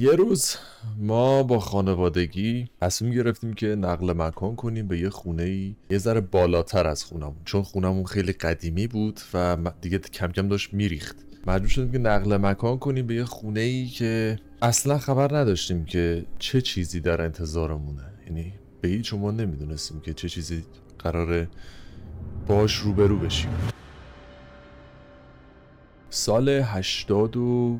یه روز ما با خانوادگی تصمیم گرفتیم که نقل مکان کنیم به یه خونه ای یه ذره بالاتر از خونمون چون خونمون خیلی قدیمی بود و دیگه کم کم داشت میریخت. مجبور شدیم که نقل مکان کنیم به یه خونه ای که اصلا خبر نداشتیم که چه چیزی در انتظارمونه. یعنی به هیچ شما نمی‌دونستیم که چه چیزی قراره باش روبرو بشیم. سال هشتاد و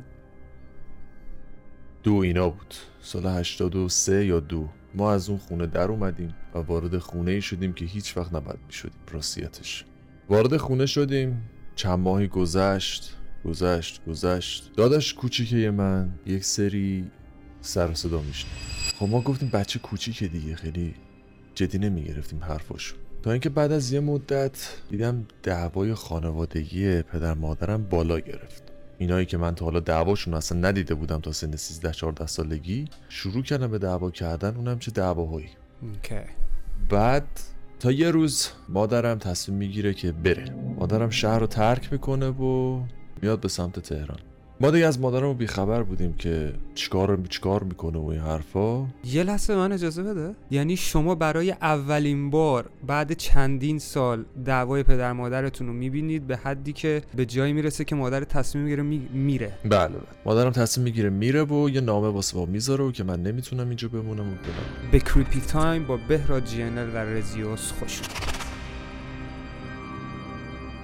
دو اینا بود. سال 83 یا دو. ما از اون خونه در اومدیم و وارد خونه شدیم که هیچ وقت نباید می شدیم راستیتش. وارد خونه شدیم. چند ماهی گذشت. گذشت گذشت. داداش کوچیکه من. یک سری سر صدا میشنه خب ما گفتیم بچه کوچیکه دیگه. خیلی جدی نمی گرفتیم حرفاشو. تا اینکه بعد از یه مدت دیدم دعوای خانوادگی پدر مادرم بالا گرفت. اینایی که من تا حالا دعواشون اصلا ندیده بودم تا سن 13 14 سالگی شروع کردم به دعوا کردن اونم چه دعواهایی. اوکی. بعد تا یه روز مادرم تصمیم می‌گیره که بره. مادرم شهر رو ترک می‌کنه و میاد به سمت تهران. ما دیگه از مادرم بیخبر بودیم که چیکار چیکار می‌کنه و این حرفا. یه لحظه من اجازه بده. یعنی شما برای اولین بار بعد چندین سال دعوای پدر مادرتون رو می‌بینید به حدی که به جایی می‌رسه که مادر تصمیم می‌گیره می... میره. بله بله. مادرم تصمیم می‌گیره میره و یه نامه واسه ما می‌ذاره و که من نمی‌تونم اینجا بمونم و به CreepyTime با بهراد جینل و رزیوس خوش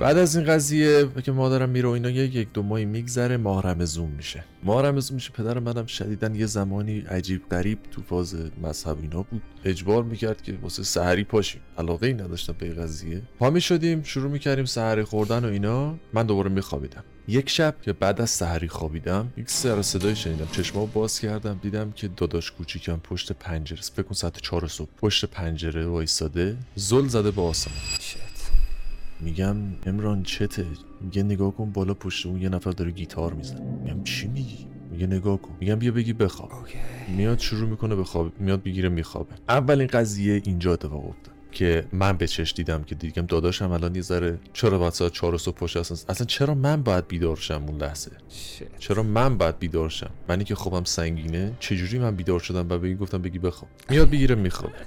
بعد از این قضیه که مادرم میره و اینا یک دو ماهی میگذره ماه رمزون میشه. ماه رمزون میشه. پدر منم شدیدا یه زمانی عجیب غریب تو فاز مذهب اینا بود. اجبار می‌کرد که واسه سحری پاشیم. علاقه ای نداشتم به قضیه. پا می‌شدیم شروع می‌کردیم سحری خوردن و اینا. من دوباره میخوابیدم. یک شب که بعد از سحری خوابیدم یک سر صدایی شنیدم. چشمامو باز کردم دیدم که داداش کوچیکم پشت پنجره فکر کن ساعت 4 صبح. پشت پنجره وایساده زل زده به آسمون میگم امران چته میگه نگاه کن بالا پشت اون یه نفر داره گیتار می‌زنه. میگم چی میگی؟ میگه نگاه کن. میگم بیا بگی بخواب. میاد شروع می‌کنه بخواب میاد بگیره میخوابه. اولین قضیه اینجا اتفاق افتاد که من به چش دیدم که دیگم داداشم الان یه ذره چرا باید ساعت 4 صبح پشت اصلا اصلا چرا من باید بیدار شم اون لحظه؟ چرا من باید بیدار شم؟ منی که خوابم سنگینه چجوری من بیدار شدم و بگی گفتم بگی بخواب. میاد بگیره میخوابه.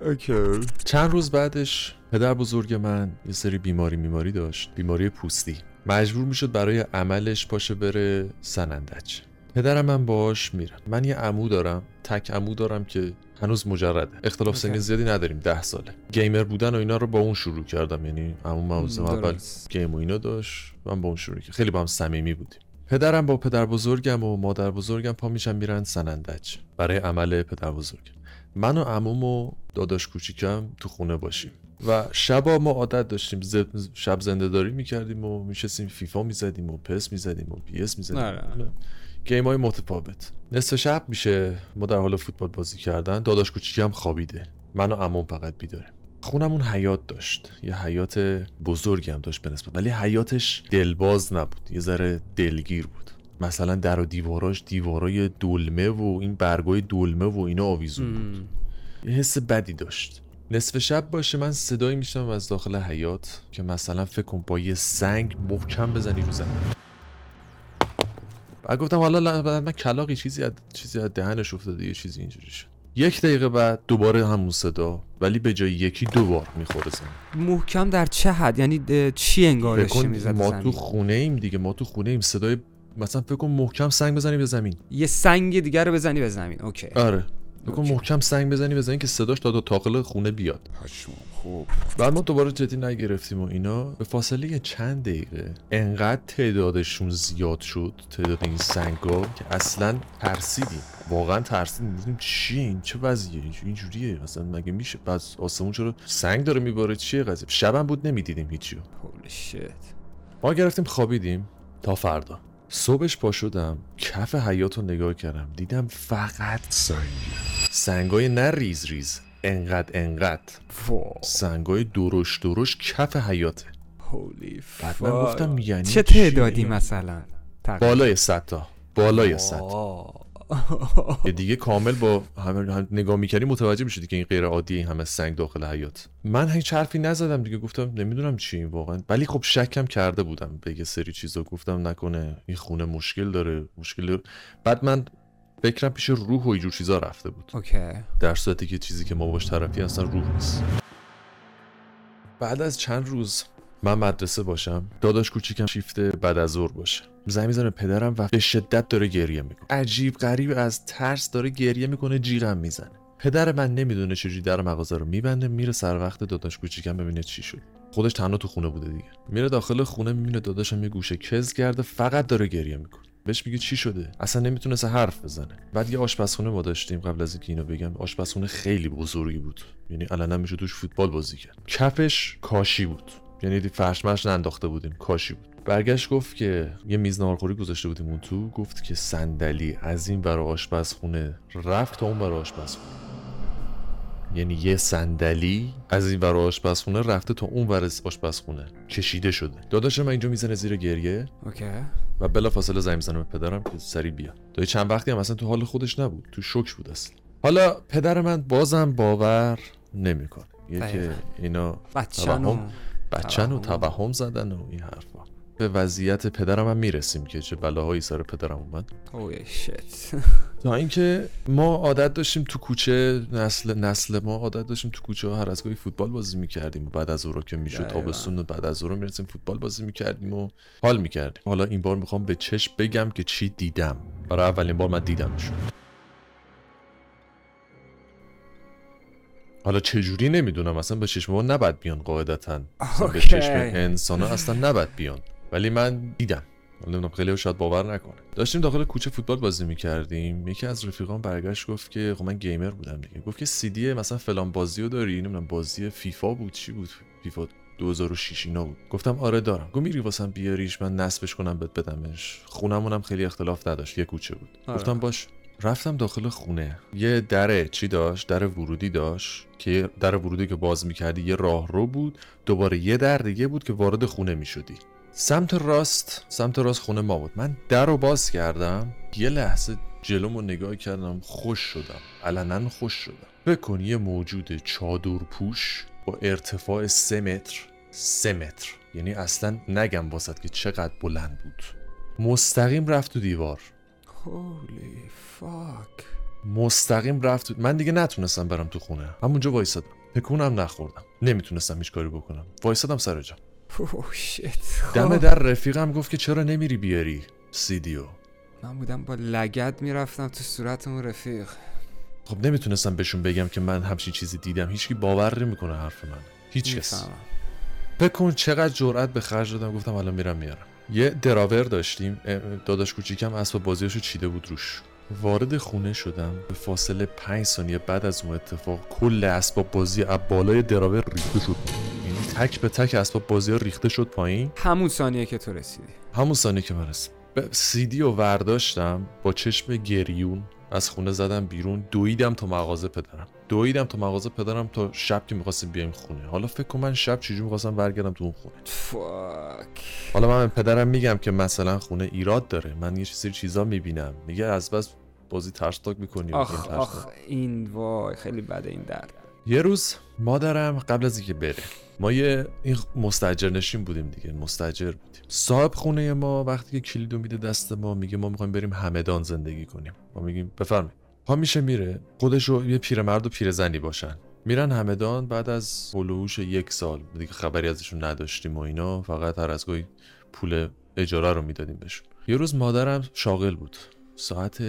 okay. چند روز بعدش پدر بزرگ من یه سری بیماری میماری داشت. بیماری پوستی. مجبور می‌شد برای عملش پاشه بره سنندج. پدرم من باش میرم. من یه عمو دارم. تک عمو دارم که هنوز مجرده. اختلاف سنی زیادی نداریم. ده ساله. gamer بودن و اینا رو با اون شروع کردم. یعنی عمو من اول game و اینا داشت. من با اون شروع کردم. خیلی با هم صمیمی بودیم. پدرم با پدر بزرگم و مادر بزرگم پا میشن میرن سنندج. برای عمل پدر بزرگ. من و عموم و داداش کوچیکم تو خونه باشیم. و شبا ما عادت داشتیم. زد... شب زنده داری می‌کردیم و میشستیم فیفا می‌زدیم و PES می‌زدیم و PS می‌زدیم. game های متفاوت. نصف شب میشه ما در حال فوتبال بازی کردن. داداش کوچیکم خوابیده. من و عموم فقط بیداریم خونمون حیاط داشت. یه حیاط بزرگی هم داشت به نسبت. ولی حیاطش دلباز نبود. یه ذره دلگیر بود. مثلا در و دیواراش دیوارای دلمه و این برگای دلمه و اینا آویزون بود. یه حس بدی داشت. نصف شب باشه من صدایی میشنم از داخل حیات که مثلا فکر کن با یه سنگ محکم بزنی رو زمین. بعد گفتم حالا من کلاقی چیزی از چیزی از دهنش افتاده یه چیزی اینجوری شد. یک دقیقه بعد دوباره همون صدا ولی به جای یکی دو بار می‌خوره زمین. محکم در چه حد؟ یعنی چی انگار داشتی می‌زد ما تو خونه ایم دیگه ما تو خونه ایم صدای مثلا فکر کن محکم سنگ بزنی به زمین. یه سنگ دیگر رو بزنی به زمین. اوکی. آره. بکن محکم سنگ بزنی بزنی که صداش تا داخل خونه بیاد. خوب. بعد ما دوباره جدی نگرفتیم و اینا. به فاصله چند دقیقه انقدر تعدادشون زیاد شد تعداد این سنگا که اصلا ترسیدیم. واقعا ترسیدیم. دیدیم چی این؟ چه وضعیه؟ اینجوریه مثلا مگه میشه؟ بعد آسمون چرا سنگ داره میباره؟ چیه قضیه؟ شبم بود نمی‌دیدیم هیچیو. ما گرفتیم خوابیدیم تا فردا. صبحش پا شدم کف حیات رو نگاه کردم دیدم فقط سنگ. سنگای نه ریز ریز انقدر انقدر. سنگای درشت درشت کف حیاته هولی بعد من گفتم یعنی چه تعدادی مثلا؟ بالای صد تا. بالای صد دیگه کامل با همه نگاه می‌کردی متوجه می‌شدی که این غیر عادی همه سنگ داخل حیات من هیچ حرفی نزدم دیگه گفتم نمی‌دونم چی این واقعا. ولی خب شکم کرده بودم به یه سری چیزا. گفتم نکنه این خونه مشکل داره مشکل داره. بعد من فکرم پیش روح و اینجور چیزا رفته بود. اوکی. در صورتی که چیزی که ما باش طرفی اصلا روح نیست. بعد از چند روز من مدرسه باشم داداش کوچیکم شیفته بعد از ظهر باشه. زنگ می‌زنه پدرم و به شدت داره گریه می‌کنه. عجیب غریب از ترس داره گریه می‌کنه جیغم می‌زنه. پدر من نمی‌دونه چجوری در مغازه رو میبنده میره سر وقت داداش کوچیکم ببینه چی شد. خودش تنها تو خونه بوده دیگه. میره داخل خونه می‌بینه داداشم یه گوشه کز کرده فقط داره گریه می‌کنه. بهش میگه چی شده؟ اصلا نمی‌تونست حرف بزنه. بعد یه آشپزخونه ما داشتیم قبل از اینکه اینو بگم. آشپزخونه خیلی بزرگی بود. یعنی علنا میشه توش فوتبال بازی کرد. کفش کاشی بود. یعنی فرشمش ننداخته بودیم. کاشی بود. برگشت گفت که یه میز ناهارخوری گذاشته بودیم اون تو. گفت که صندلی از این برای آشپزخونه رفت تا اون برای آشپزخونه. یعنی یه صندلی از این ور آشپزخونه رفته تا اون ور آشپزخونه. کشیده شده. داداش من اینجا می‌زنه زیر گریه. اوکی. و بلا فاصله زنگ می‌زنه به پدرم که سری بیا. دایی چند وقتی هم اصلا تو حال خودش نبود. تو شوک بود اصلا. حالا پدر من بازم باور نمی‌کنه. یه که. اینا بچن و توهم. بچن و توهم. زدن و این حرفا. به وضعیت پدرم هم می‌رسیم که چه بلاهایی سر پدرم اومد. اوه شت تا اینکه ما عادت داشتیم تو کوچه نسل نسل ما عادت داشتیم تو کوچه ها هر از گاهی فوتبال بازی می‌کردیم. و بعد از اورا که می‌شد. تابستون و بعد از اورا می‌رسیم فوتبال بازی می‌کردیم و حال می‌کردیم. حالا این بار می‌خوام به چشم بگم که چی دیدم. برای اولین بار من دیدمشون. حالا چجوری نمی‌دونم؟ اصلا به چشم ما نباید بیان قاعدتا. به. چشم انسان ها اصلا نباید بیان. ولی من دیدم. نمی‌دونم خیلی شاید باور نکنه. داشتیم داخل کوچه فوتبال بازی می‌کردیم. یکی از رفیقان برگشت گفت که خب من گیمر بودم دیگه. گفت که سی دی مثلا فلان بازی رو داری؟ نمی‌دونم بازی فیفا بود؟ چی بود؟ فیفا 2006 اینا بود. گفتم آره دارم. گفت میری واسم بیاریش من نصبش کنم بهت بدمش. خونمونم خیلی اختلاف نداشت. یه کوچه بود. آره. گفتم باش. رفتم داخل خونه. یه در چی داشت؟ در ورودی داشت که در ورودی که باز می‌کردی یه راه رو بود. دوباره یه در دیگه بود که وارد خونه می‌شدی. سمت راست سمت راست خونه ما بود. من در رو باز کردم. یه لحظه جلومو نگاه کردم. خوش شدم. علنا خوش شدم. فکر کن یه موجود چادر پوش با ارتفاع سه متر. سه متر. یعنی اصلا نگم واسط که چقدر بلند بود. مستقیم رفت تو دیوار. هولی فاک مستقیم رفت. من دیگه نتونستم برم تو خونه. همونجا وایسادم. تکونم نخوردم. نمی‌تونستم هیچ کاری بکنم. وایسادم سر جا. دم خب. در رفیقم گفت که چرا نمیری بیاری؟ سیدیو. من بودم با لگد می‌رفتم تو صورت اون رفیق. خب نمی‌تونستم بهشون بگم که من همچین چیزی دیدم. هیچکی باور نمی‌کنه حرف من. هیچ کس می‌فهمم. فکر کن چقدر جرأت به خرج دادم. گفتم الان میرم میارم. یه دراور داشتیم داداش کوچیکم اسباب بازیاشو چیده بود روش. وارد خونه شدم به فاصله 5 ثانیه بعد از اون اتفاق کل اسباب بازی از بالای دراور ریخته شد. یعنی تک به تک اسباب بازی ها ریخته شد پایین. همون ثانیه که تو رسیدی. همون ثانیه که من رسیدم. سیدی رو ورداشتم با چشم گریون. از خونه زدم بیرون دویدم تا مغازه پدرم. دویدم تا مغازه پدرم تا شب که می‌خواستیم بیایم خونه. حالا فکر کن من شب چجوری می‌خواستم برگردم تو اون خونه. فاک. حالا من به پدرم میگم که مثلا خونه ایراد داره. من یه سری چیزا می‌بینم. میگه از بس بازی ترسناک می‌کنی آخ آخ این وای خیلی بده این درد. یه روز مادرم قبل از اینکه بره. ما یه این مستجر نشین بودیم دیگه مستجر بودیم. صاحب خونه ما وقتی که کلیدو میده دست ما میگه ما می‌خوایم بریم همدان زندگی کنیم. ما میگیم بفرمایید. پا میشه میره خودشو یه پیرمرد و پیرزنی باشن. میرن همدان بعد از هلوهوش یک سال دیگه خبری ازشون نداشتیم و اینا فقط هر از گاهی پول اجاره رو می‌دادیم بهشون. یه روز مادرم شاغل بود. ساعت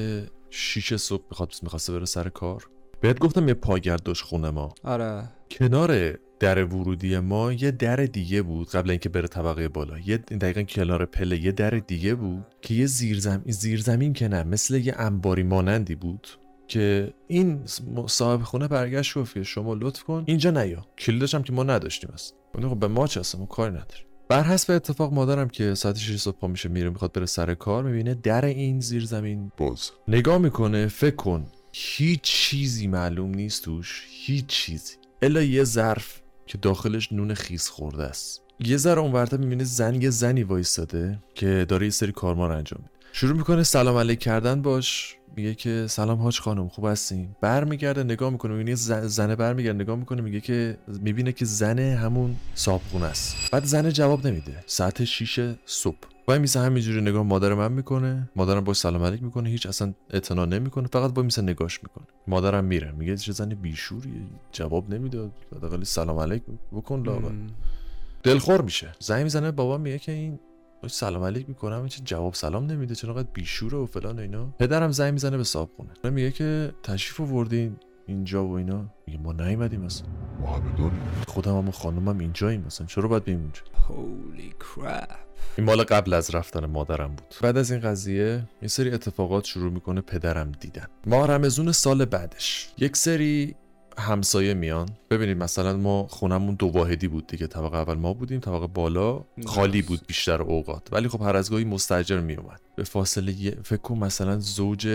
6 صبح می‌خواد می‌خواسته بره سر کار. بهت گفتم یه پاگرد داشت خونه ما. آره. کنار در ورودی ما یه در دیگه بود قبل اینکه بره طبقه بالا. یه دقیقا کنار پله یه در دیگه بود که یه زیرزمین زیرزمین که نه مثل یه انباری مانندی بود که این صاحب خونه برگشت گفت که شما لطف کن اینجا نیا. کلیدش هم که ما نداشتیم است خب به ما چه اصلا؟ ما کاری نداریم. بر حسب اتفاق مادرم که ساعت 6 صبح پا میشه میره می‌خواد بره سر کار می‌بینه در این زیرزمین باز. نگاه می‌کنه فکر کن. هیچ چیزی معلوم نیست توش هیچ چیزی. الا یه ظرف که داخلش نون خیس خورده است. یه ذره اونورتر می‌بینه زن یه زنی وایستاده که داره یه سری کارمار انجام میده. شروع می‌کنه سلام علیک کردن باش. میگه که سلام حاج خانم خوب هستین؟ برمیگرده نگاه می‌کنه می‌بینه زن زنه برمیگرده نگاه می‌کنه میگه که می‌بینه که زن همون صاحب خونه است. بعد زنه جواب نمیده. ساعت 6 صبح. وای میسه همینجوری نگاه مادر من می‌کنه مادرم باش سلام علیک می‌کنه هیچ اصلا اعتنا نمی‌کنه فقط با میسه نگاش می‌کنه. مادرم میره میگه چه زن بیشوریه جواب نمی‌داد حداقل سلام علیک بکن لاغر. م. دلخور میشه. زنگ می‌زنه بابا میگه که این باش سلام علیک می‌کنم چه جواب سلام نمیده چرا انقدر بیشوره و فلان و اینا. پدرم زنگ می‌زنه به صاحب خونه. میگه که تشریف آوردین. اینجا و اینا. میگه ما نیومدیم اصلا. ما همه خودم هم و خانومم اینجاییم مثلا چرا باید بریم اونجا Holy crap. این مال قبل از رفتن مادرم بود. بعد از این قضیه یه سری اتفاقات شروع می‌کنه پدرم دیدن. ما رمزون سال بعدش. یک سری همسایه میان. ببینید مثلا ما خونمون دو واحدی بود دیگه. طبقه اول ما بودیم طبقه بالا خالی بود بیشتر اوقات. ولی خب هر از گاهی مستاجر میومد به فاصله فکر کن مثلا زوج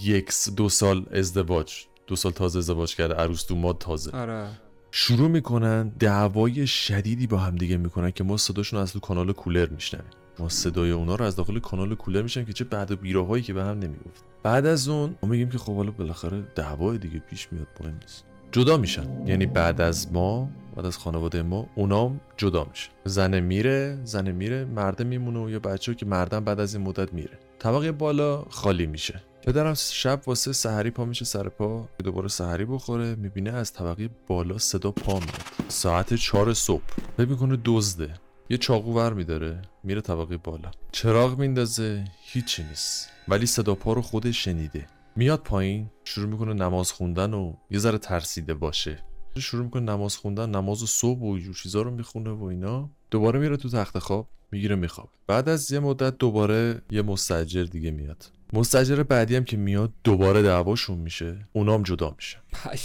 یک دو سال ازدواج. دو سال تازه ازدواج کرده عروس دوماد تازه. آره. شروع می‌کنن دعوای شدیدی با هم دیگه می‌کنن که ما صداشون از تو کانال کولر میشنویم. ما صدای اونا رو از داخل کانال کولر میشنویم که چه بعد و بیراهایی که به هم نمی‌گفت. بعد از اون ما میگیم که خب حالا بالاخره دعوای دیگه پیش میاد مهم نیست. جدا میشن. یعنی بعد از ما بعد از خانواده ما اونام جدا میشه زن میره زن میره مرده میمونه و یا بچه که مردم بعد از این مدت میره. طبقه بالا خالی میشه. پدرم شب واسه سحری پا میشه سر پا دوباره سحری بخوره می‌بینه از طبقه بالا صدا پا میاد. ساعت چهار صبح. فکر می‌کنه دزده. یه چاقو ور میداره میره طبقه بالا. چراغ میندازه هیچی نیست. ولی صدا پا رو خودش شنیده. میاد پایین شروع می‌کنه نماز خوندن و یه ذره ترسیده باشه. شروع می‌کنه نماز خوندن نماز صبح و اینجور چیزا رو می‌خونه و اینا. دوباره میره تو تخت خواب می‌گیره میخواب بعد از یه مدت دوباره یه مستجر دیگه میاد. مستجر بعدی هم که میاد دوباره دعواشون میشه. اونام جدا میشه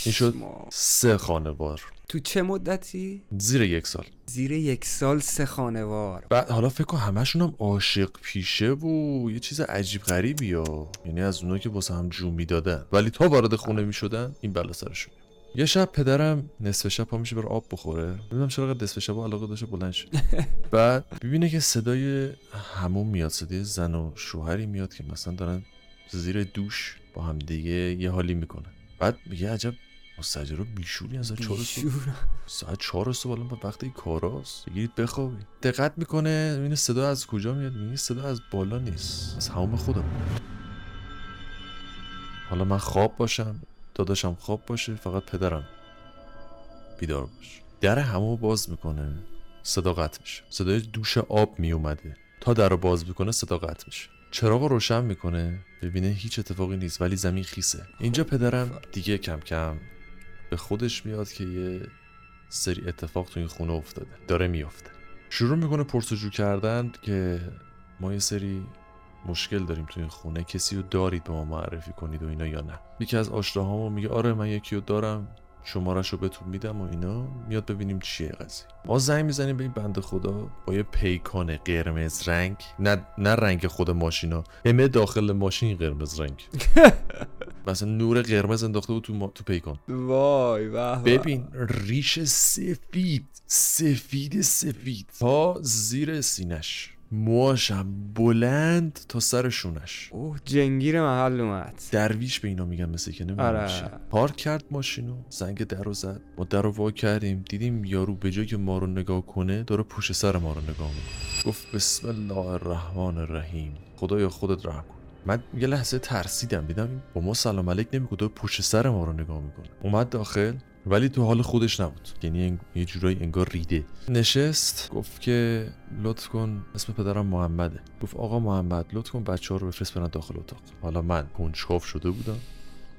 این شد سه خانوار. تو چه مدتی؟ زیر یک سال. زیر یک سال سه خانوار. بعد حالا فکر کن همشون هم عاشق پیشه و یه چیز عجیب غریبی ها. یعنی از اونایی که واسه هم جون می‌دادن. ولی تا وارد خونه می‌شدن این بلا سرشون یه شب پدرم نصف شب پا میشه بره آب بخوره. نمی‌دونم چرا قد نصف شب علاقه داشته بلند شد بعد ببینه که صدای همون میاد صدای زن و شوهری میاد که مثلا دارن زیر دوش با هم دیگه یه حالی می‌کنن. بعد میگه عجب مستجر بیشوری از چهار صبح. ساعت چهار صبح الان به وقت این کاراست. بگیرید بخوابید دقت می‌کنه این صدا از کجا میاد؟ میگه صدا از بالا نیست. از همون خودم. حالا من خواب باشم. داداشم خواب باشه فقط پدرم بیدار باشه در همو باز می‌کنه صدا قطع میشه. صدای دوش آب میومده تا در رو باز می‌کنه صدا قطع میشه. چراغ رو روشن می‌کنه. ببینه هیچ اتفاقی نیست ولی زمین خیسه. اینجا پدرم دیگه کم کم به خودش میاد که یه سری اتفاق تو این خونه افتاده. داره میافته. شروع می‌کنه پرسجو کردن که ما یه سری مشکل داریم تو این خونه. کسی رو دارید به ما معرفی کنید و اینا یا نه؟ یکی از آشناهامو میگه آره من یکی رو دارم شمارش رو بهتون میدم و اینا. میاد ببینیم چیه قضیه. ما زنگ می‌زنیم به این بنده خدا با یه پیکان قرمز رنگ. نه نه رنگ خود ماشینا. همه داخل ماشین قرمز رنگ. مثلا نور قرمز انداخته بود تو, ما... تو پیکان. وای به. ببین ریش سفید سفید سفید. تا زیر سینش موهاشم بلند تا سر شونش. اوه جنگیر محل اومد. درویش به اینا میگن مثل که نمی‌دونم آره. پارک کرد ماشینو زنگ در رو زد. ما در رو وا کردیم. دیدیم یارو به جای که ما رو نگاه کنه داره پشت سر ما رو نگاه می‌کنه. گفت بسم الله الرحمن الرحیم. خدایا خودت رحم کن. من یه لحظه ترسیدم. دیدم با ما سلام علیک نمی‌کنه داره پشت سر ما رو نگاه می‌کنه. اومد داخل. ولی تو حال خودش نبود. یعنی یه جورایی انگار ریده. نشست گفت که لطف کن اسم پدرم محمده. گفت آقا محمد لطف کن بچه ها رو بفرست برن داخل اتاق. حالا من کنجکاو شده بودم.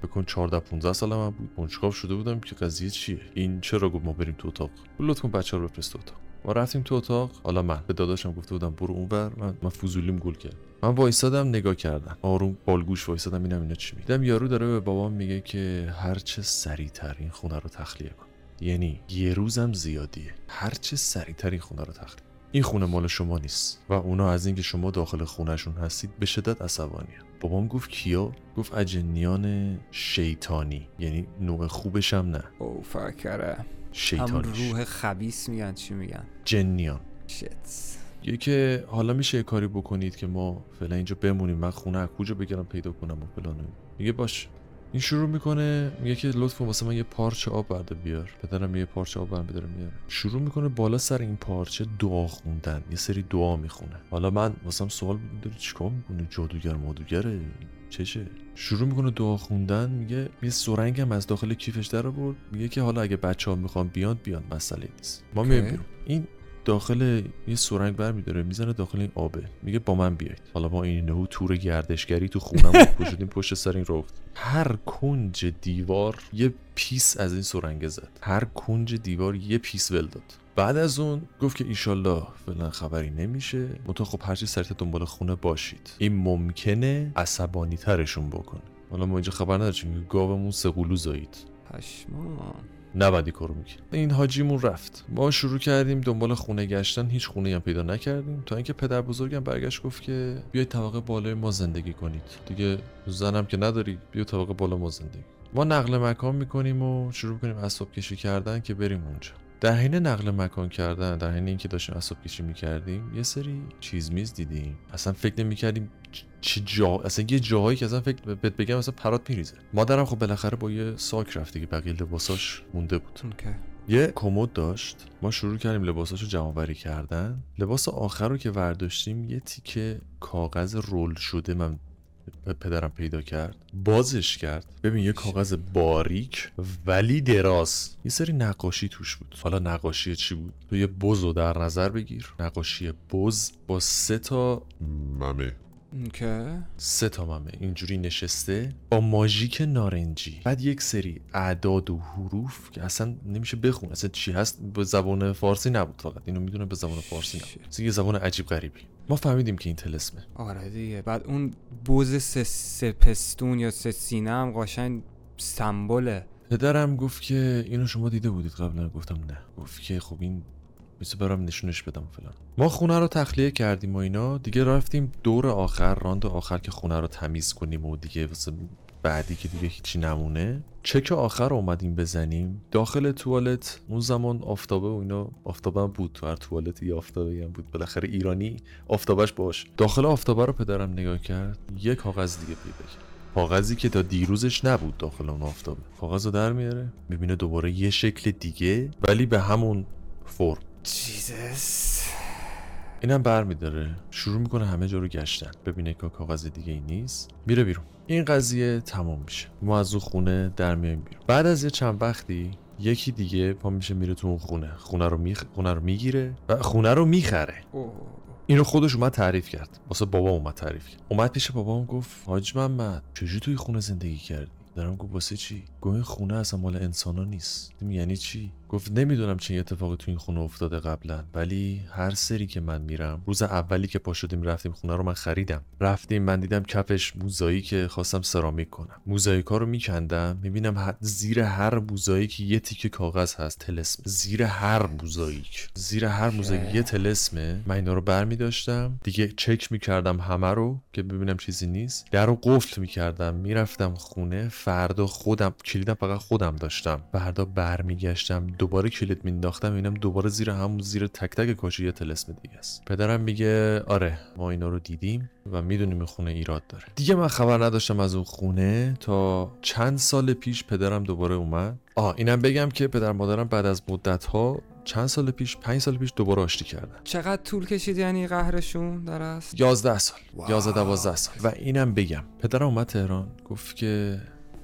بکن 14 15 سالم بود. کنجکاو شده بودم که قضیه چیه؟ این چرا گفت ما بریم تو اتاق؟ لطف کن بچه رو بفرست اتاق. ما رفتیم تو اتاق. حالا من به داداشم گفته بودم برو اونور. من من فضولیم گل کرد من وایسادم نگاه کردم. آروم بالگوش وایسادم اینم اینا چی دیدم یارو داره به بابام میگه که هر چه سریعتر این خونه رو تخلیه کن. یعنی یه روزم زیادیه. هر چه سریعتر این خونه رو تخلیه. این خونه مال شما نیست. و اونا از اینکه شما داخل خونهشون هستید به شدت عصبانی بابام گفت کیا؟ گفت اجنیان شیطانی. یعنی نوع خوبش هم نه. او فکره شیطانی روح خبیس میگن چی میگن؟ جنیان. شت یه که حالا میشه یه کاری بکنید که ما فعلا اینجا بمونیم من خونه از کجا بگیرم پیدا کنم و فلان و اینا. میگه باش. این شروع می‌کنه میگه که لطف کن واسه من یه پارچه آب برده بیار. پدرم یه پارچه آب برده داره میاره. شروع می‌کنه بالا سر این پارچه دعا خوندن. یه سری دعا می‌خونه. حالا من واسم سوال بود داری چیکار می‌کنه جادوگر مادوگره؟ چشه شروع می‌کنه دعا خوندن. میگه یه سرنگ هم از داخل کیفش در آورد. میگه که حالا اگه بچه ها می‌خوان بیان بیان. مسئله نیست. ما میایم. بیرون. این داخل یه سرنگ برمیداره می‌زنه داخل این آبه. میگه با من بیاید. حالا ما عین نهو تور گردشگری تو خونم پشتیم پشت سر این رفت هر کنج دیوار یه پیس از این سرنگه زد. هر کنج دیوار یه پیس ول داد. بعد از اون گفت که ایشالله فعلا خبری نمیشه. منتها خب هرچی سریعتر دنبال خونه باشید. این ممکنه عصبانی ترشون بکنه. حالا ما اینجا خبر نداریم گاومون سه‌قلو زایید. پشما کارو می‌کرد. این حاجیمون رفت. ما شروع کردیم دنبال خونه گشتن. هیچ خونه هم پیدا نکردیم. تا اینکه پدر بزرگم برگشت گفت که بیاید طبقه بالای ما زندگی کنید. دیگه زنم که نداری بیا طبقه بالا ما زندگی ما نقل مکان می‌کنیم و شروع کنیم اسباب کشی کردن که بریم اونجا. در حین نقل مکان کردن در حین اینکه داشتیم اسباب کشی می‌کردیم یه سری چیز میز دیدیم. اصلا فکر نمی‌کردیم چه جا اصلا یه جاهایی که اصلا فکر بهت بگم اصلا پرات میریزه. مادرم خب بالاخره با یه ساک رفته که بقیه لباساش مونده بود. اوکی. یه کمد داشت. ما شروع کردیم لباساشو جمع بری کردن. لباس آخر رو که ورداشتیم یه تیکه کاغذ رول شده من پدرم پیدا کرد. بازش کرد. ببین یه کاغذ باریک ولی دراز. یه سری نقاشی توش بود. حالا نقاشی چی بود؟ تو یه بز رو در نظر بگیر. نقاشی بز با سه تا ممه. اوکی. سه تا ممه. اینجوری نشسته. با ماژیک نارنجی. بعد یک سری اعداد و حروف که اصلا نمیشه بخون اصلا چی هست؟ به زبان فارسی نبود فقط. اینو می‌دونم به زبان فارسی نبود. یه زبان عجیب غریبی. ما فهمیدیم که این تلسمه. آره دیگه. بعد اون بوز سه, سه پستون یا سه سینه هم قشنگ سمبله. پدرم گفت که اینو شما دیده بودید قبلا. گفتم نه. گفت که خب این میشه برام نشونش بدم فلان. ما خونه رو تخلیه کردیم و اینا. دیگه رفتیم دور آخر راند آخر که خونه رو تمیز کنیم و دیگه واسه بعدی که دیگه هیچی نمونه. چک آخر رو اومدیم بزنیم. داخل توالت اون زمان آفتابه و اینا. آفتابه بود. تو هر توالت یه آفتابه هم بود. بالاخره ایرانی آفتابش باش. داخل آفتابه رو پدرم نگاه کرد. یه کاغذ دیگه پیدا کرد کاغذی که تا دیروزش نبود داخل اون آفتابه. کاغذ در میاره. می‌بینه دوباره یه شکل دیگه ولی به همون فرم. جیزس اینم بر میداره شروع می‌کنه همه جا رو گشتن. ببینه که کاغذ دیگه ای نیست. میره بیرون. این قضیه تمام میشه. ما از اون خونه در میایم بیرون. بعد از یه چند وقتی یکی دیگه پا میشه میره تو اون خونه. خونه رو میخ... خونه رو می‌گیره و خونه رو می‌خره. اینو خودش اومد تعریف کرد. واسه بابا اومد تعریف کرد. اومد پیش بابام گفت حاج محمد چجوری توی خونه زندگی کردی؟ دارم گفت واسه چی؟ این خونه اصلا مال انسانا نیست. یعنی چی؟ گفت نمی‌دونم چه اتفاقی تو این خونه افتاده قبلا ولی هر سری که من میرم روز اولی که پا شدیم رفتیم خونه رو من خریدم. رفتیم من دیدم کفش موزاییک خواستم سرامیک کنم. موزاییکا رو میکندم می‌بینم زیر هر موزاییک یه تیکه کاغذ هست تلسم. زیر هر موزاییک زیر هر موزاییک یه تلسمه. من اینا رو برمی داشتم دیگه چک می‌کردم همه رو که ببینم چیزی نیست. در رو قفل می‌کردم می‌رفتم خونه. فردا خودم کلیدم فقط خودم داشتم فردا برمیگشتم دوباره کلید مینداختم اینم دوباره زیر همون زیر تک تک کاشی یه تلسم دیگه است. پدرم میگه آره ما اینا رو دیدیم و می‌دونیم این خونه ایراد داره. دیگه من خبر نداشتم از اون خونه تا چند سال پیش پدرم دوباره اومد. آه اینم بگم که پدر مادرم بعد از مدت ها چند سال پیش پنج سال پیش دوباره آشتی کردن. چقدر طول کشید یعنی قهرشون در است 11 سال. 11 12 سال. و اینم بگم پدرم اومد تهران گفت که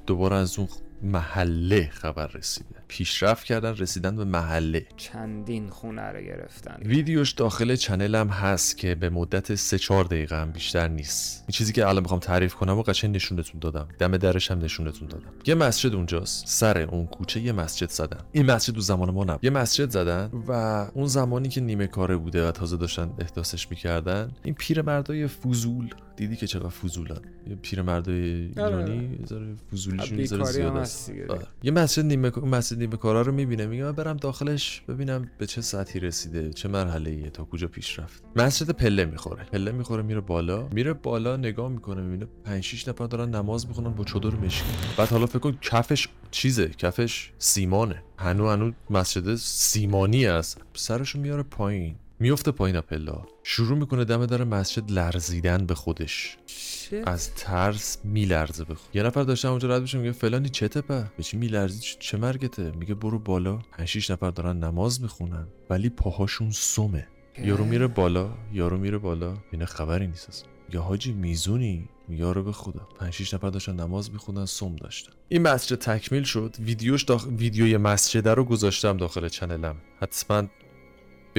دوباره از اون محله خبر رسیده. پیشرفت کردن رسیدن به محله. چندین خونه رو گرفتن. ویدیوش داخل چنلم هست که به مدت 3 4 دقیقه هم بیشتر نیست. این چیزی که الان می‌خوام تعریف کنم و قشنگ نشونتون دادم. دم درش هم نشونتون دادم. یه مسجد اونجاست. سر اون کوچه یه مسجد زدن. این مسجد دو زمان ما نبود. یه مسجد زدن و اون زمانی که نیمه کاره بوده و تازه داشتن احداثش می‌کردن این پیرمردای فضول دیدی که چقدر فضولن یه پیرمردای ایرانی یه ذره فضولیشون ذره زیاد است. آره. یه مسجد نیمه مسجد نیمه کارا رو می‌بینه. میگه من برم داخلش ببینم به چه سطحی رسیده چه مرحله ایه تا کجا پیش رفت. مسجد پله می‌خوره. پله می‌خوره میره بالا. میره بالا نگاه می‌کنه می‌بینه 5 6 نفر دارن نماز می‌خونن با چادر مشکی. بعد حالا فکر کن کفش چیزه؟ کفش سیمانه. هنو هنو مسجد سیمانی است سرشو میاره پایین. میفته پایین پله شروع می‌کنه دم در مسجد لرزیدن به خودش. چه؟ از ترس میلرزه بخو یه نفر داشتم اونجا رد بشه میگه فلانی چته په به چی میلرزی؟ چه- چه مرگته؟ میگه برو بالا. 5 6 نفر دارن نماز می‌خونن ولی پاهاشون سمه. یارو میره بالا یارو میره بالا. اینا خبری نیست اصلا. یا حاجی میزونی؟ یارو به خدا. 5 6 نفر داشتن نماز میخوندن سم داشتن. این مسجد تکمیل شد. ویدیوش داخ... ویدیوی مسجد رو گذاشتم داخل چنلم. حتما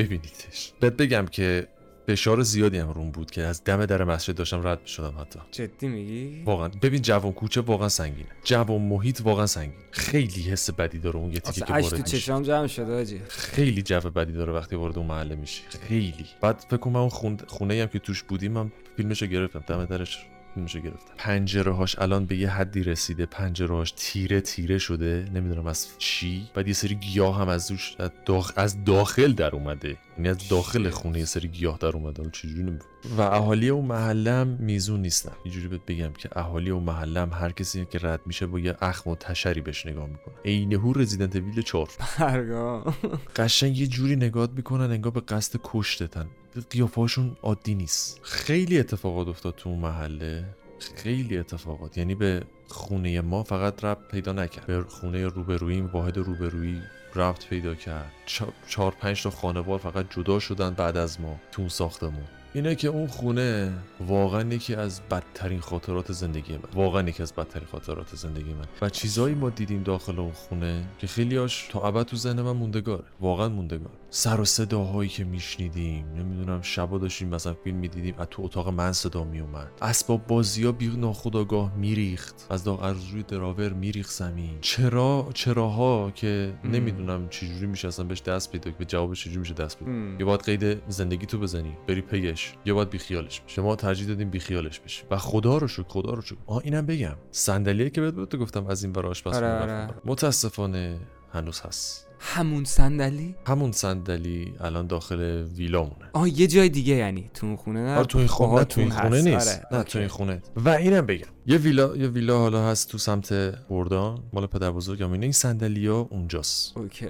ببینیدش بهت بگم که فشار زیادی هم روم بود که از دم در مسجد داشتم رد شدم حتی. جدی میگی؟ واقعا. ببین جوان کوچه واقعا سنگینه. جوان محیط واقعا سنگین. خیلی حس بدی داره اون یه تیکه که تو وارد میشی. چشام جمع شده آجی. خیلی جو بدی داره وقتی وارد اون محله میشی. خیلی. بعد فکر کنم من اون خون... خونه هم که توش بودیم من فیلمشو گرفتم. دم درش فیلمشو گرفتم پنجره هاش الان به یه حدی رسیده. پنجره هاش تیره تیره شده. نمی‌دونم از چی. بعد یه سری گیاه هم از دوش از, داخ... از داخل در اومده. یعنی از داخل خونه یه سری گیاه در اومده. چجوری. و اهالی اون محله هم میزون نیستن. اینجوری بهت بگم که اهالی اون محله هم هر کسی که رد میشه با یه اخم و تشری بهش نگاه می‌کنه. عینهو رزیدنت ویل 4 هرگاه قشنگ یه جوری نگات می‌کنن انگار به قصد کشتتن. قیافهاشون عادی نیست. خیلی اتفاقات افتاد تو اون محله. خیلی اتفاقات. یعنی به خونه ما فقط ربط پیدا نکرد. به خونه روبروییم واحد روبرویی ربط پیدا کرد. چهار پنج تا خانوار فقط جدا شدن بعد از ما تو ساختمون. اینه که اون خونه واقعا یکی از بدترین خاطرات زندگی من. واقعا یکی از بدترین خاطرات زندگی من. و چیزایی ما دیدیم داخل اون خونه که خیلیاش تا ابد تو ذهن من موندگاره واقعا موندگار. سر و صداهایی که میشنیدیم نمی‌دونم شبا داشتیم مثلا فیلم می‌دیدیم از تو اتاق من صدا میومد اسباب بازی ها بی ناخداگاه میریخت. از داغ از روی دراور میریخت زمین. چرا چراها که. نمی‌دونم چجوری میشه اصلا بهش دست پیدا به جوابش چجوری میشه دست پیدا. یه باید قید زندگی تو بزنی. بری پیش. یه باید بیخیالش بشی ما ترجیح دادیم بیخیالش بشی. و خدا رو شکر خدا رو شکر. آه اینم بگم. صندلیه که بهت گفتم از این برای آشپزخونه آره، آره. متاسفانه هنوز هست. همون صندلی؟ همون صندلی الان داخل ویلامونه. آه یه جای دیگه یعنی. تو اون خونه نه؟ آره تو این خونه نه تو این خونه. نیست. آره. نه okay. تو این خونه. و اینم بگم یه ویلا یه ویلا حالا هست تو سمت بردان مال پدر بزرگم اینه این صندلی ها اونجاست. okay.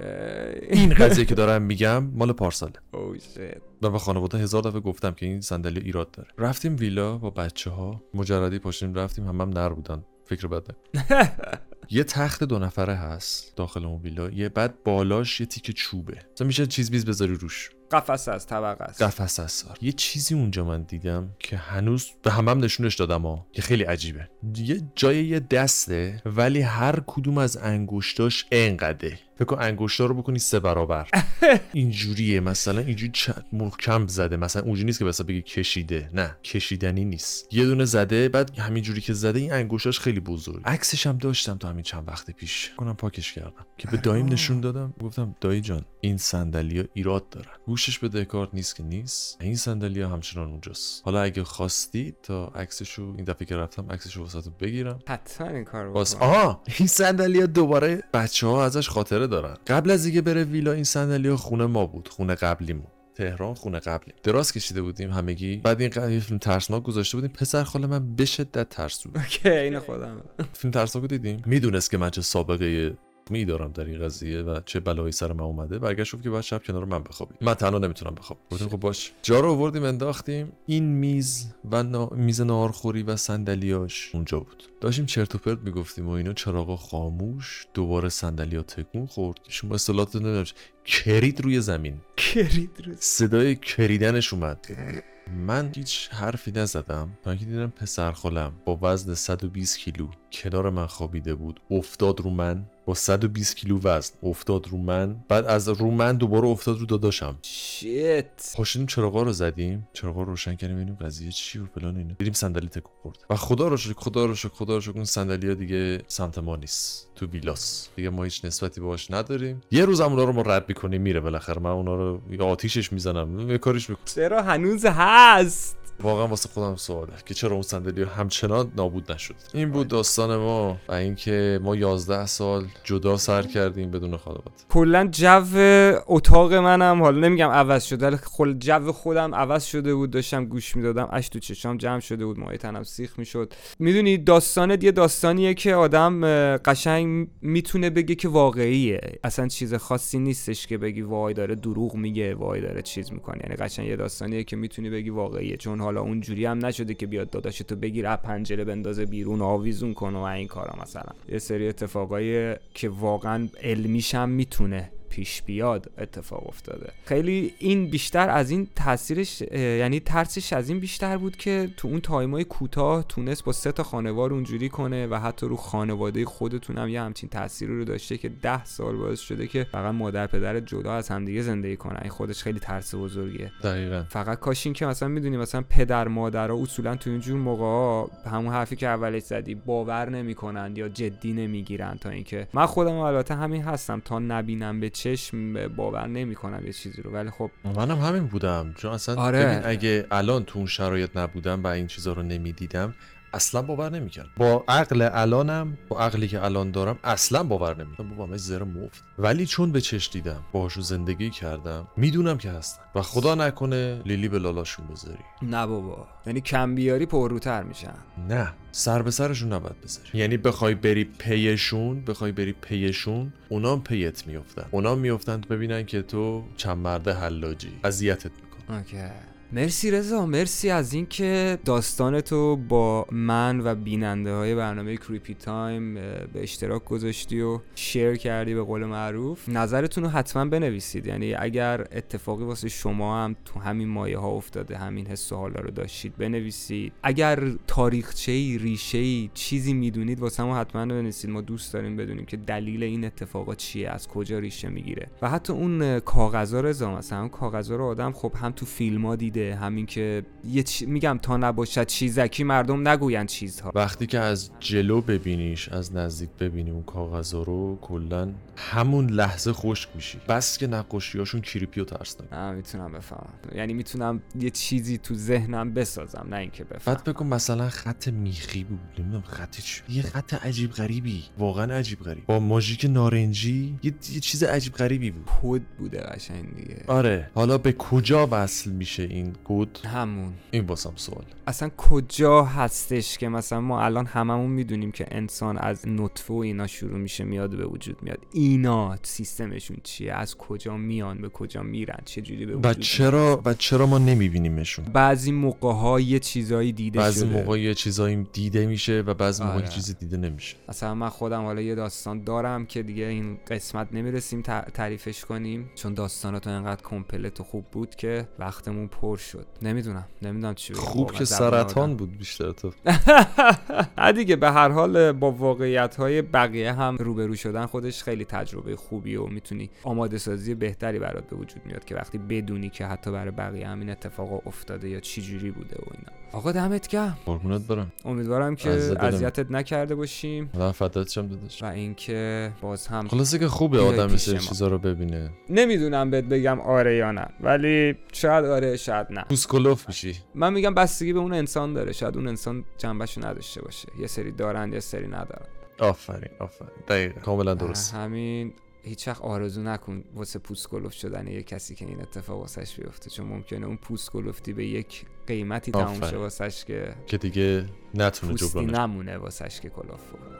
این قضیه که دارم میگم مال پارساله. او شیت و به خانواده هزار دفعه گفتم که این صندلی ایراد داره. رفتیم ویلا با بچه ها مجردی پاشیم رفتیم هم هم نر بودن. فکر بده یه تخت دو نفره هست داخل اون ویلا یه بعد بالاش یه تیکه چوبه. مثلا میشه چیز بیز بذاری روش. قفس از طبقه است. قفس آره. یه چیزی اونجا من دیدم که هنوز به همم هم نشونش دادم ها که خیلی عجیبه. یه جای یه دسته ولی هر کدوم از انگشتاش انقده فکر کن انگشتا رو بکنی سه برابر. اینجوریه مثلا اینجوری چ- محکم زده. مثلا اونجوری نیست که مثلا بگی کشیده. نه کشیدنی نیست. یه دونه زده بعد همینجوری که زده این انگشتاش خیلی بزرگ. عکسش هم داشتم تو همین چند وقت پیش. کنم پاکش کردم. که به داییم نشون دادم گفتم دایی جان این صندلی ایراد دارن. گوشش به دکارت نیست که نیست. این صندلی همچنان اونجاست. حالا اگه خواستی تا عکسشو این دفعه که رفتم عکسشو واسه بگیرم. حتما این کار باز آها! این صندلی دوباره بچه ها ازش خاطره دارن. قبل از اینکه بره ویلا این صندلی ها خونه ما بود. خونه قبلیمون. تهران خونه قبلی دراز کشیده بودیم همگی. بعد این ق- یه فیلم ترسناک گذاشته بودیم. پسر خاله من به شدت ترسو اوکی این خودم. فیلم ترسناک دیدیم؟ می‌دونست که من چه سابقه می دارم در این قضیه و چه بلایی سر من اومده. برگشت گفت که بعد شب کنار من بخوابید من تنها نمی‌تونم بخوابم. گفتیم خب باش. جا رو آوردیم انداختیم. این میز و نا... میز ناهارخوری و صندلیاش اونجا بود. داشتیم چرت و پرت می‌گفتیم و اینا چراغا خاموش دوباره صندلیا تکون خورد. شما اصطلاحات نمی‌دونم کرید روی زمین. کرید روز صدای کریدنش اومد. من هیچ حرفی نزدم. تا اینکه دیدم پسر خالم با وزن 120 کیلو کنار من خوابیده بود. افتاد رو من. با 120 کیلو وزن افتاد رو من. بعد از رو من دوباره افتاد رو داداشم. شیت. پاشیدیم چراغا رو زدیم. چراغا رو روشن کردیم ببینیم قضیه چی و فلان اینا. دیدیم صندلی تکون خورد. و خدا رو شکر خدا رو شکر خدا رو شکر اون صندلی دیگه سمت ما نیست. تو ویلاس. دیگه ما هیچ نسبتی باهاش نداریم. یه روز هم اونا رو ما رد می‌کنیم میره بالاخره. من اونا رو یا آتیشش می‌زنم. یه کاریش می‌کنم. چرا هنوز هست؟ واقعا واسه خودم سواله که چرا اون صندلی همچنان نابود نشد. این بود داستان ما. و اینکه ما 11 سال جدا سر کردیم بدون خانواده کلا جو اتاق منم حالا نمیگم عوض شده ولی خل جو خودم عوض شده بود داشتم گوش می‌دادم اش تو چشام جمع شده بود مایه تنم سیخ می‌شد. می‌دونی داستانت یه داستانیه که آدم قشنگ می‌تونه بگه که واقعیه. اصلا چیز خاصی نیستش که بگی وای داره دروغ میگه وای داره چیز می‌کنه. یعنی قشنگ یه داستانیه که می‌تونی بگی واقعیه چون حالا اون جوری هم نشده که بیاد داداش تو بگیر از پنجره بندازه بیرون آویزون کنه و این کارا مثلا. یه سری اتفاقایی که واقعا علمیش هم می‌تونه پیش بیاد اتفاق افتاده. خیلی این بیشتر از این تاثیرش یعنی ترسش از این بیشتر بود که تو اون تایمای کوتاه تونست با سه تا خانوار اونجوری کنه و حتی رو خانواده خودتون هم یه همچین تاثیری رو داشته که ده سال باعث شده که فقط مادر پدر جدا از همدیگه زندگی کنن. این خودش خیلی ترس بزرگیه. دقیقا. فقط کاش این که مثلا می‌دونی مثلا پدر مادرها اصولا تو اینجور موقع همون حرفی که اولش زدی باور نمی‌کنن یا جدی نمی‌گیرن تا اینکه. من خودم البته همین هستم. تا نبینم به چشم باور نمی‌کنم یه چیزی رو ولی خب منم همین بودم چون اصلا آره. ببین اگه الان تو اون شرایط نبودم و این چیزا رو نمی‌دیدم اصلا باور نمی‌کردم. با عقل الانم با عقلی که الان دارم اصلا باور نمی‌کنم بابا من زر مفت. ولی چون به چش دیدم باهاشون زندگی کردم می‌دونم که هستن و خدا نکنه لیلی به لالاشون بذاری. نه بابا. یعنی کم بیاری پرروتر میشن. نه سر به سرشون نباید بذاری. یعنی بخوای بری پیشون بخوای بری پیشون اونا هم پیت میفتن اونا هم میفتن ببینن که تو چند مرده حلاجی. اذیتت میکن اوکی. مرسی رضا مرسی از اینکه داستان تو با من و بیننده های برنامه Creepy Time به اشتراک گذاشتی و share کردی به قول معروف. نظرتون رو حتما بنویسید. یعنی اگر اتفاقی واسه شما هم تو همین مایه ها افتاده همین حس و حالا رو داشتید بنویسید. اگر تاریخچه ای ریشه ای چیزی می‌دونید واسه ما حتما بنویسید. ما دوست داریم بدونیم که دلیل این اتفاقات چیه از کجا ریشه می‌گیره. و حتی اون کاغذا رضا مثلا کاغذا رو آدم خب هم تو فیلم ها دیده همین که یه چی- میگم تا نباشد چیزکی مردم نگویند چیزها. وقتی که از جلو ببینیش از نزدیک ببینی اون کاغذا رو کلا همون لحظه خشک میشی. بس که نقاشیاشون کریپی و ترسناک نه می‌تونم بفهمم. یعنی می‌تونم یه چیزی تو ذهنم بسازم نه اینکه بفهمم. بعد بگم مثلا خط میخی بود. نمی‌دونم خط چی. یه خط عجیب غریبی. واقعا عجیب غریب. با ماژیک نارنجی یه, یه چیز عجیب غریبی بود. کد بوده قشنگ دیگه. آره. حالا به کجا وصل میشه این کد همون. این واسم سوال. اصلا کجا هستش که مثلا ما الان هممون می‌دونیم که انسان از نطفه و اینا شروع میشه میاد به وجود میاد. اینا سیستمشون چیه؟ از کجا میان؟ به کجا میرن؟ چه جوری به و وجود چرا و چرا ما نمیبینیمشون؟ بعضی موقع ها یه چیزایی دیده بعضی شده. موقع یه چیزایی دیده میشه و بعضی موقع آره. یه چیزی دیده نمیشه. مثلا من خودم حالا یه داستان دارم که دیگه این قسمت نمی‌رسیم تعریفش کنیم. چون داستانات انقدر کمپلت و خوب بود که وقتمون پر شد. نمی‌دونم. نمی‌دونم چی. خوب که سرطان. بود بیشتر تو. دیگه به هر حال با واقعیت های بقیه هم روبرو شدن خودش خیلی تجربه خوبی و می‌تونی آماده سازی بهتری برات به وجود میاد که وقتی بدونی که حتی برای بقیه هم این اتفاق افتاده یا چی جوری بوده و اینا. آقا دمت گرم. قربونت برم. امیدوارم که. اذیتت نکرده باشیم. من فدات شم و اینکه باز هم خلاصه که خوبه آدم. چیزا رو ببینه. نمی‌دونم بهت بگم آره یا نه ولی شاید آره شاید نه. پوسکلوف میشی. من میگم بستگی به اون انسان داره. شاید اون انسان جنبشو نداشته باشه. یه سری دارن یه سری ندارن آفرین آفرین. دقیقا. کاملا درست. همین. هیچ وقت آرزو نکن واسه پوست شدن یه کسی که این اتفاق واسش بیفته. چون ممکنه اون پوست کلوفتی به یک قیمتی تموم شه. واسش که که دیگه نتونه جبرانش نمونه واسش که کلوف بکنه.